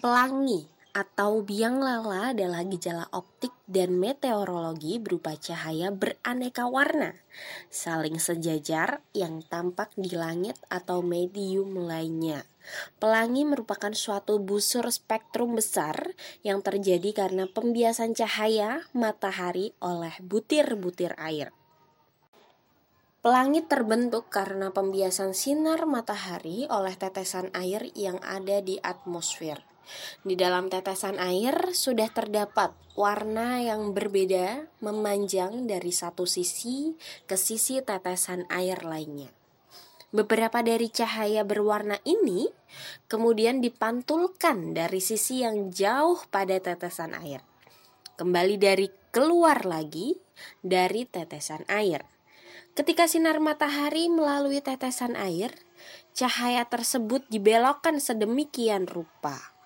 Pelangi atau biang lala adalah gejala optik dan meteorologi berupa cahaya beraneka warna, saling sejajar yang tampak di langit atau medium lainnya. Pelangi merupakan suatu busur spektrum besar yang terjadi karena pembiasan cahaya matahari oleh butir-butir air. Pelangi terbentuk karena pembiasan sinar matahari oleh tetesan air yang ada di atmosfer. Di dalam tetesan air sudah terdapat warna yang berbeda memanjang dari satu sisi ke sisi tetesan air lainnya. Beberapa dari cahaya berwarna ini kemudian dipantulkan dari sisi yang jauh pada tetesan air. Kembali dari keluar lagi dari tetesan air. Ketika sinar matahari melalui tetesan air, cahaya tersebut dibelokkan sedemikian rupa